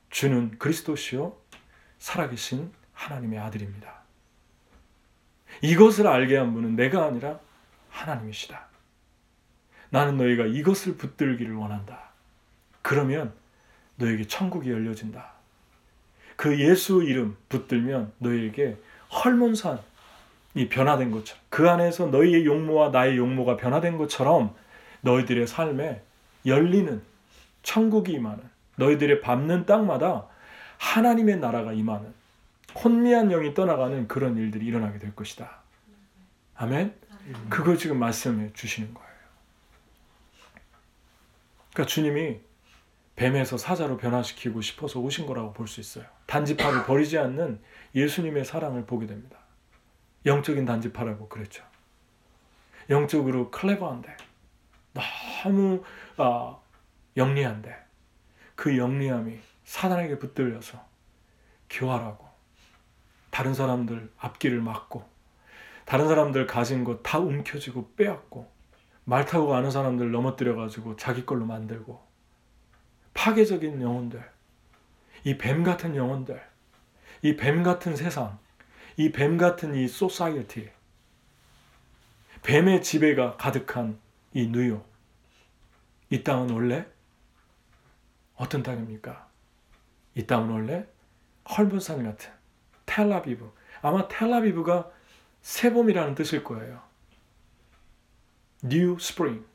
주는 그리스도시요 살아계신 하나님의 아들입니다. 이것을 알게 한 분은 내가 아니라 하나님이시다. 나는 너희가 이것을 붙들기를 원한다. 그러면 너에게 천국이 열려진다. 그 예수 이름 붙들면 너에게 헐몬산이 변화된 것처럼 그 안에서 너희의 용모와 나의 용모가 변화된 것처럼 너희들의 삶에 열리는 천국이 임하는 너희들의 밟는 땅마다 하나님의 나라가 임하는 혼미한 영이 떠나가는 그런 일들이 일어나게 될 것이다. 아멘? 그거 지금 말씀해 주시는 거예요. 그러니까 주님이 뱀에서 사자로 변화시키고 싶어서 오신 거라고 볼 수 있어요. 단지파를 버리지 않는 예수님의 사랑을 보게 됩니다. 영적인 단지파라고 그랬죠. 영적으로 클레버한데 너무 아, 영리한데 그 영리함이 사단에게 붙들려서 교활하고 다른 사람들 앞길을 막고 다른 사람들 가진 것 다 움켜쥐고 빼앗고 말 타고 가는 사람들 넘어뜨려 가지고 자기 걸로 만들고 파괴적인 영혼들 이 뱀 같은 영혼들 이 뱀 같은 세상 이 뱀 같은 이 society 뱀의 지배가 가득한 이 뉴욕 이 땅은 원래 어떤 땅입니까? 이 땅은 원래 헐몬산 같은 텔라비브 아마 텔라비브가 새봄이라는 뜻일 거예요. New Spring.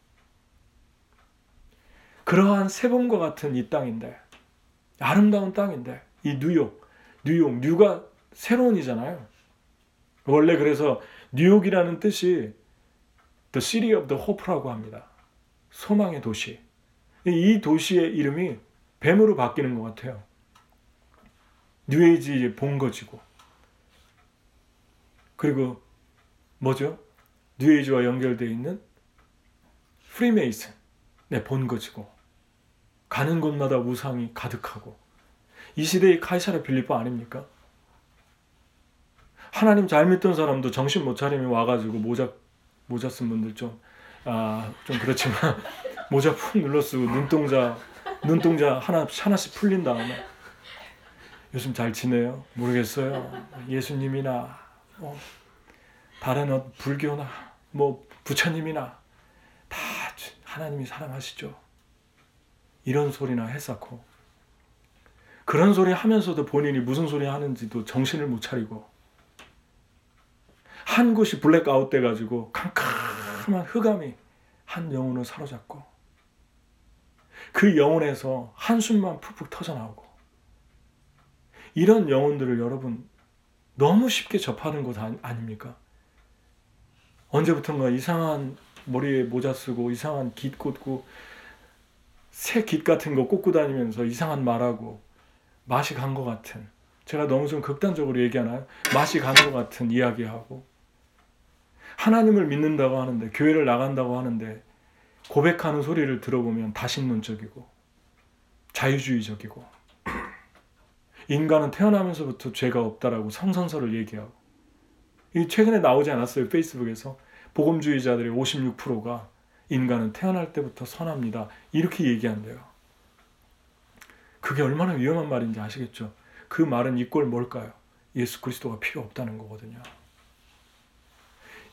그러한 새봄과 같은 이 땅인데 아름다운 땅인데 이 뉴욕, 뉴욕, 뉴가 새로운이잖아요. 원래 그래서 뉴욕이라는 뜻이 The City of the Hope라고 합니다. 소망의 도시. 이 도시의 이름이 뱀으로 바뀌는 것 같아요. 뉴에이지 본거지고. 그리고 뭐죠? 뉴에이지와 연결되어 있는 프리메이슨, 네, 본거지고. 가는 곳마다 우상이 가득하고. 이 시대의 가이사랴 빌립보 아닙니까? 하나님 잘 믿던 사람도 정신 못 차리면 와가지고 모자, 모자 쓴 분들 좀, 아, 좀 그렇지만, 모자 푹 눌러 쓰고 눈동자, 눈동자 하나, 하나씩 풀린 다음에, 요즘 잘 지내요? 모르겠어요. 예수님이나, 뭐, 다른 어, 불교나, 뭐, 부처님이나, 다 하나님이 사랑하시죠. 이런 소리나 했었고, 그런 소리 하면서도 본인이 무슨 소리 하는지도 정신을 못 차리고, 한 곳이 블랙아웃 돼가지고 캄캄 한 흑암이 한 영혼을 사로잡고 그 영혼에서 한숨만 푹푹 터져나오고 이런 영혼들을 여러분 너무 쉽게 접하는 것 아닙니까? 언제부턴가 이상한 머리에 모자 쓰고 이상한 깃 꽂고 새 깃 같은 거 꽂고 다니면서 이상한 말하고 맛이 간 것 같은 제가 너무 좀 극단적으로 얘기하나요? 맛이 간 것 같은 이야기하고 하나님을 믿는다고 하는데 교회를 나간다고 하는데 고백하는 소리를 들어보면 다신론적이고 자유주의적이고 인간은 태어나면서부터 죄가 없다라고 성선설을 얘기하고 이 최근에 나오지 않았어요 페이스북에서 복음주의자들의 56%가 인간은 태어날 때부터 선합니다 이렇게 얘기한대요. 그게 얼마나 위험한 말인지 아시겠죠? 그 말은 이꼴 뭘까요? 예수 그리스도가 필요 없다는 거거든요.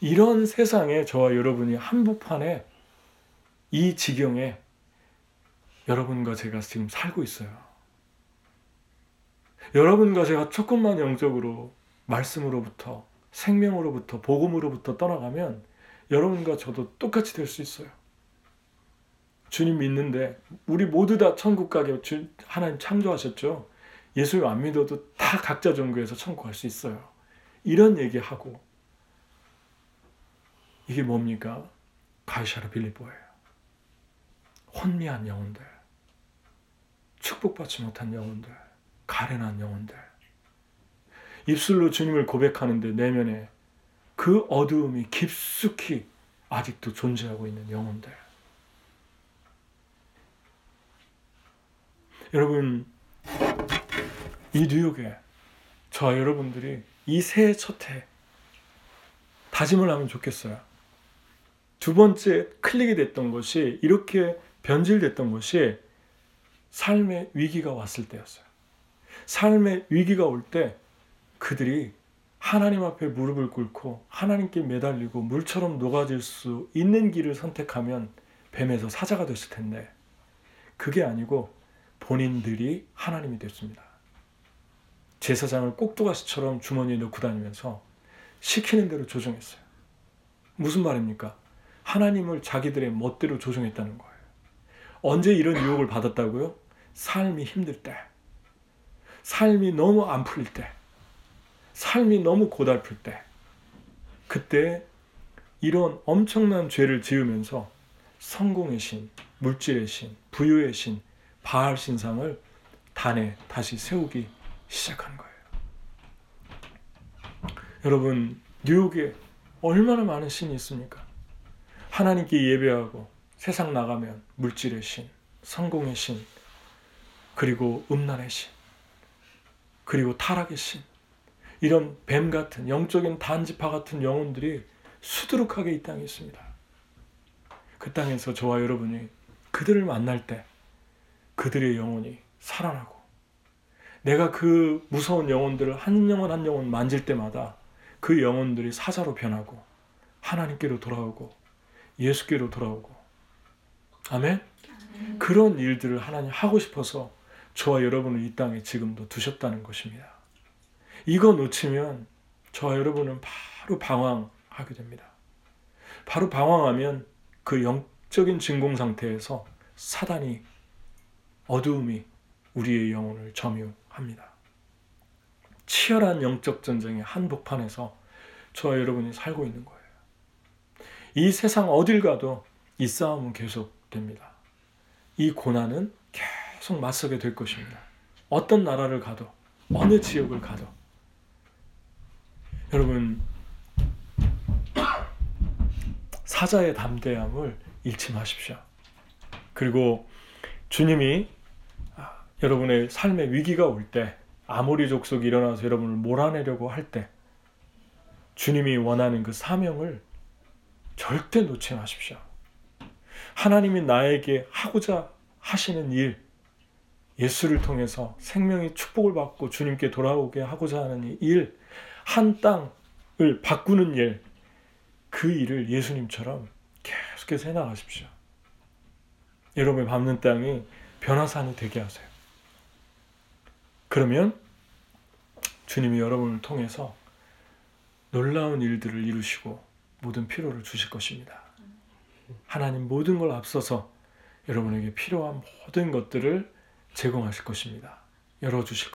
이런 세상에 저와 여러분이 한복판에 이 지경에 여러분과 제가 지금 살고 있어요. 여러분과 제가 조금만 영적으로 말씀으로부터 생명으로부터 복음으로부터 떠나가면 여러분과 저도 똑같이 될 수 있어요. 주님 믿는데 우리 모두 다 천국 가게 하나님 창조하셨죠. 예수 안 믿어도 다 각자 종교에서 천국 갈 수 있어요. 이런 얘기하고 이게 뭡니까? 가이샤르 빌리보예요. 혼미한 영혼들, 축복받지 못한 영혼들, 가련한 영혼들, 입술로 주님을 고백하는데 내면에 그 어두움이 깊숙이 아직도 존재하고 있는 영혼들. 여러분, 이 뉴욕에 저와 여러분들이 이 새해 첫해 다짐을 하면 좋겠어요. 두 번째 클릭이 됐던 것이 이렇게 변질됐던 것이 삶의 위기가 왔을 때였어요. 삶의 위기가 올 때 그들이 하나님 앞에 무릎을 꿇고 하나님께 매달리고 물처럼 녹아질 수 있는 길을 선택하면 뱀에서 사자가 됐을 텐데 그게 아니고 본인들이 하나님이 됐습니다. 제사장을 꼭두가시처럼 주머니에 넣고 다니면서 시키는 대로 조종했어요. 무슨 말입니까? 하나님을 자기들의 멋대로 조종했다는 거예요. 언제 이런 유혹을 받았다고요? 삶이 힘들 때, 삶이 너무 안 풀릴 때, 삶이 너무 고달플 때, 그때 이런 엄청난 죄를 지으면서 성공의 신, 물질의 신, 부유의 신, 바알 신상을 단에 다시 세우기 시작한 거예요. 여러분, 뉴욕에 얼마나 많은 신이 있습니까? 하나님께 예배하고 세상 나가면 물질의 신, 성공의 신, 그리고 음란의 신, 그리고 타락의 신, 이런 뱀 같은 영적인 단지파 같은 영혼들이 수두룩하게 이 땅에 있습니다. 그 땅에서 저와 여러분이 그들을 만날 때 그들의 영혼이 살아나고 내가 그 무서운 영혼들을 한 영혼 한 영혼 만질 때마다 그 영혼들이 사자로 변하고 하나님께로 돌아오고 예수께로 돌아오고 아멘? 그런 일들을 하나님 하고 싶어서 저와 여러분을 이 땅에 지금도 두셨다는 것입니다. 이거 놓치면 저와 여러분은 바로 방황하게 됩니다. 바로 방황하면 그 영적인 진공 상태에서 사단이 어두움이 우리의 영혼을 점유합니다. 치열한 영적 전쟁의 한복판에서 저와 여러분이 살고 있는 거예요. 이 세상 어딜 가도 이 싸움은 계속됩니다. 이 고난은 계속 맞서게 될 것입니다. 어떤 나라를 가도 어느 지역을 가도 여러분 사자의 담대함을 잃지 마십시오. 그리고 주님이 여러분의 삶의 위기가 올 때, 아모리 족속이 일어나서 여러분을 몰아내려고 할 때, 주님이 원하는 그 사명을 절대 놓지 마십시오. 하나님이 나에게 하고자 하시는 일, 예수를 통해서 생명의 축복을 받고 주님께 돌아오게 하고자 하는 일, 한 땅을 바꾸는 일, 그 일을 예수님처럼 계속해서 해나가십시오. 여러분의 밟는 땅이 변화산이 되게 하세요. 그러면 주님이 여러분을 통해서 놀라운 일들을 이루시고 모든 필요를 주실 것입니다. 하나님 모든 걸 앞서서 여러분에게 필요한 모든 것들을 제공하실 것입니다. 열어주실